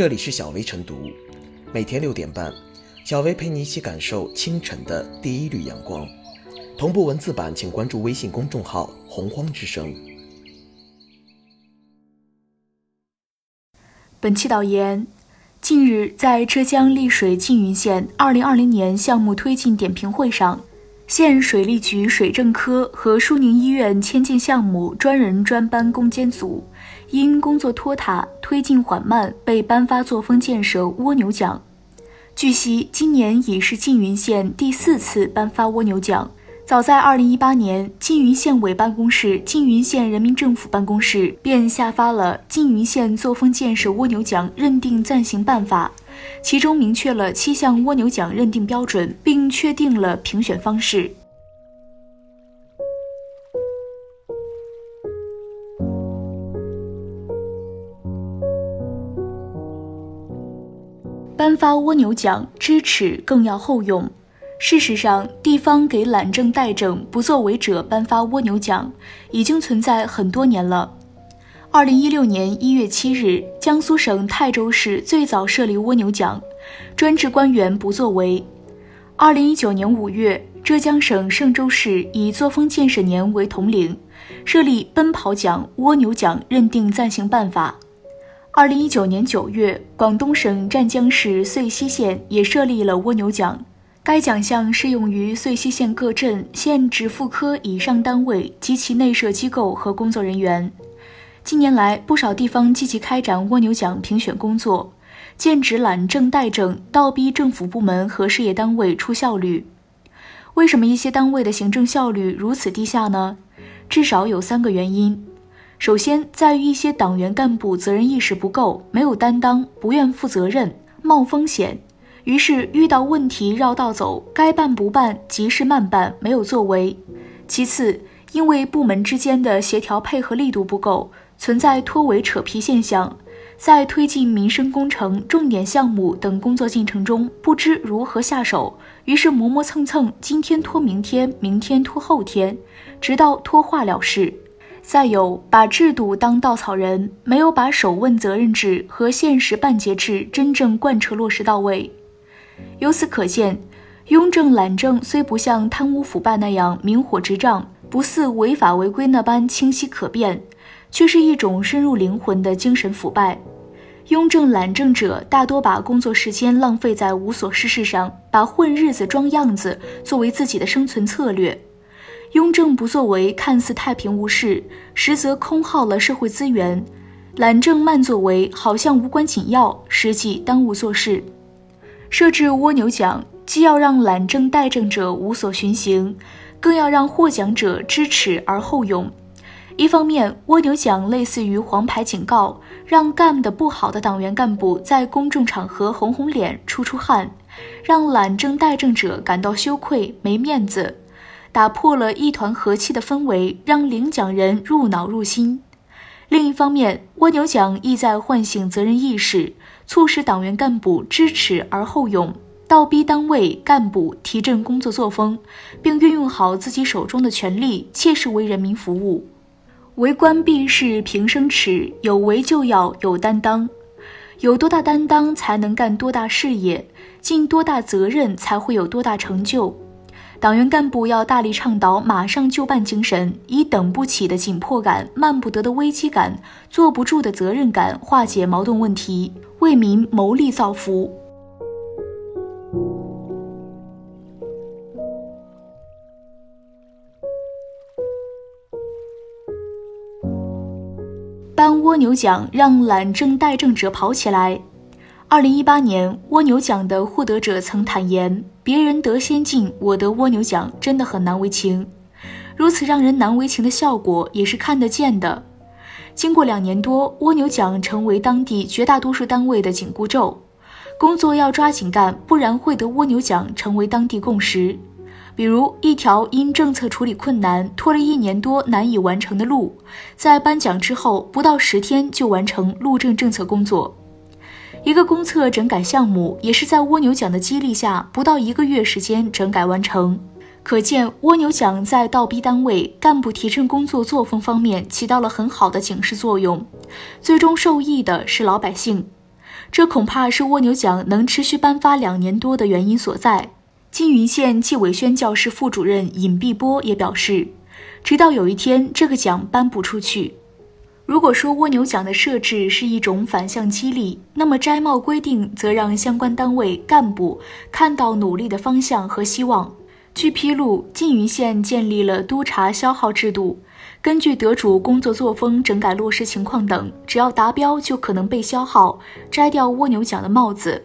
这里是小薇晨读，每天六点半，小薇陪你一起感受清晨的第一缕阳光。同步文字版，请关注微信公众号“洪荒之声”。本期导言：近日，在浙江丽水缙云县2020年项目推进点评会上，县水利局水政科和舒宁医院迁建项目专人专班攻坚组因工作拖沓、推进缓慢，被颁发作风建设蜗牛奖。据悉，今年已是缙云县第四次颁发蜗牛奖。早在2018年，缙云县委办公室、缙云县人民政府办公室便下发了《缙云县作风建设蜗牛奖认定暂行办法》，其中明确了七项蜗牛奖认定标准，并确定了评选方式。颁发蜗牛奖，知耻更要后用。事实上，地方给懒政怠政、不作为者颁发蜗牛奖，已经存在很多年了。二零一六年一月七日，江苏省泰州市最早设立蜗牛奖，专治官员不作为。二零一九年五月，浙江省嵊州市以作风建设年为统领，设立奔跑奖、蜗牛奖认定暂行办法。二零一九年九月，广东省湛江市遂溪县也设立了蜗牛奖。该奖项适用于遂溪县各镇、县直副科以上单位及其内设机构和工作人员。近年来，不少地方积极开展蜗牛奖评选工作，剑指懒政怠政，倒逼政府部门和事业单位出效率。为什么一些单位的行政效率如此低下呢？至少有三个原因。首先，在于一些党员干部责任意识不够，没有担当，不愿负责任，冒风险。于是遇到问题绕道走，该办不办，急事慢办，没有作为。其次，因为部门之间的协调配合力度不够，存在拖尾扯皮现象，在推进民生工程、重点项目等工作进程中，不知如何下手，于是磨磨蹭蹭，今天拖明天，明天拖后天，直到拖化了事。再有，把制度当稻草人，没有把首问责任制和现实办结制真正贯彻落实到位。由此可见，庸政懒政虽不像贪污腐败那样明火执仗，不似违法违规那般清晰可辨，却是一种深入灵魂的精神腐败。庸政懒政者大多把工作时间浪费在无所事事上，把混日子装样子作为自己的生存策略。庸政不作为，看似太平无事，实则空耗了社会资源；懒政慢作为，好像无关紧要，实际耽误做事。设置蜗牛奖，既要让懒政怠政者无所寻行，更要让获奖者知耻而后勇。一方面，蜗牛奖类似于黄牌警告，让干得不好的党员干部在公众场合红红脸、出出汗，让懒政怠政者感到羞愧、没面子，打破了一团和气的氛围，让领奖人入脑入心。另一方面，蜗牛奖意在唤醒责任意识。促使党员干部知耻而后勇，倒逼单位干部提振工作作风，并运用好自己手中的权力，切实为人民服务。为官必是平生耻，有为就要有担当，有多大担当才能干多大事业，尽多大责任才会有多大成就。党员干部要大力倡导马上就办精神，以等不起的紧迫感、慢不得的危机感、坐不住的责任感化解矛盾问题，为民谋利造福。蜗牛奖，让懒政怠政者跑起来。二零一八年蜗牛奖的获得者曾坦言。别人得先进，我得蜗牛奖，真的很难为情。如此让人难为情的效果也是看得见的。经过两年多，蜗牛奖成为当地绝大多数单位的紧箍咒，工作要抓紧干，不然会得蜗牛奖成为当地共识。比如一条因政策处理困难拖了一年多难以完成的路，在颁奖之后不到十天就完成路政政策工作。一个公厕整改项目也是在蜗牛奖的激励下，不到一个月时间整改完成。可见蜗牛奖在倒逼单位干部提升工作作风方面起到了很好的警示作用，最终受益的是老百姓。这恐怕是蜗牛奖能持续颁发两年多的原因所在。缙云县纪委宣教室副主任尹碧波也表示，直到有一天这个奖颁不出去。如果说蜗牛奖的设置是一种反向激励，那么摘帽规定则让相关单位干部看到努力的方向和希望。据披露，缙云县建立了督查消耗制度，根据得主工作作风整改落实情况等，只要达标就可能被消耗，摘掉蜗牛奖的帽子。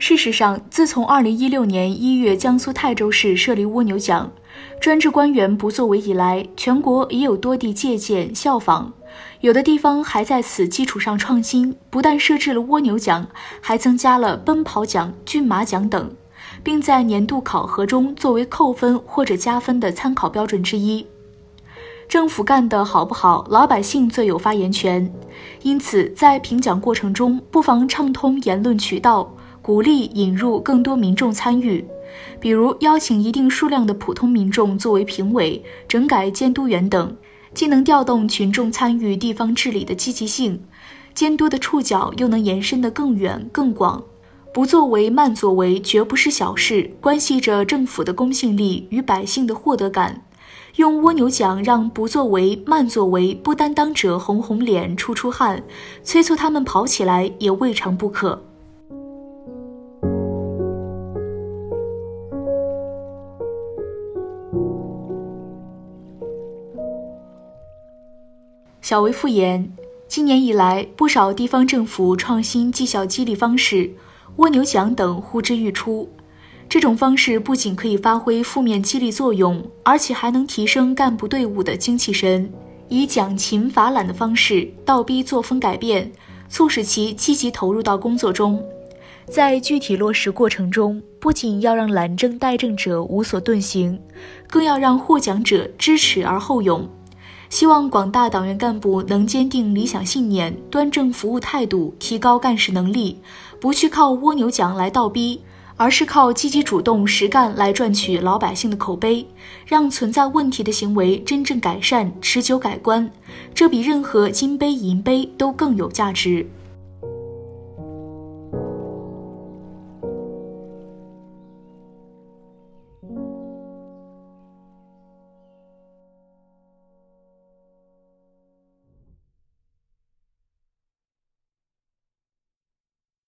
事实上，自从2016年1月江苏泰州市设立蜗牛奖，专职官员不作为以来，全国已有多地借鉴效仿，有的地方还在此基础上创新，不但设置了蜗牛奖，还增加了奔跑奖、骏马奖等，并在年度考核中作为扣分或者加分的参考标准之一。政府干得好不好，老百姓最有发言权，因此在评奖过程中，不妨畅通言论渠道。鼓励引入更多民众参与，比如邀请一定数量的普通民众作为评委、整改监督员等，既能调动群众参与地方治理的积极性，监督的触角又能延伸得更远更广。不作为、慢作为绝不是小事，关系着政府的公信力与百姓的获得感。用蜗牛奖让不作为、慢作为、不担当者红红脸、出出汗，催促他们跑起来也未尝不可。小维复言，今年以来，不少地方政府创新绩效激励方式，蜗牛奖等呼之欲出。这种方式不仅可以发挥负面激励作用，而且还能提升干部队伍的精气神，以奖勤罚懒的方式倒逼作风改变，促使其积极投入到工作中。在具体落实过程中，不仅要让懒政怠政者无所遁形，更要让获奖者知耻而后勇。希望广大党员干部能坚定理想信念，端正服务态度，提高干事能力，不去靠蜗牛奖来倒逼，而是靠积极主动实干来赚取老百姓的口碑，让存在问题的行为真正改善、持久改观。这比任何金杯银杯都更有价值。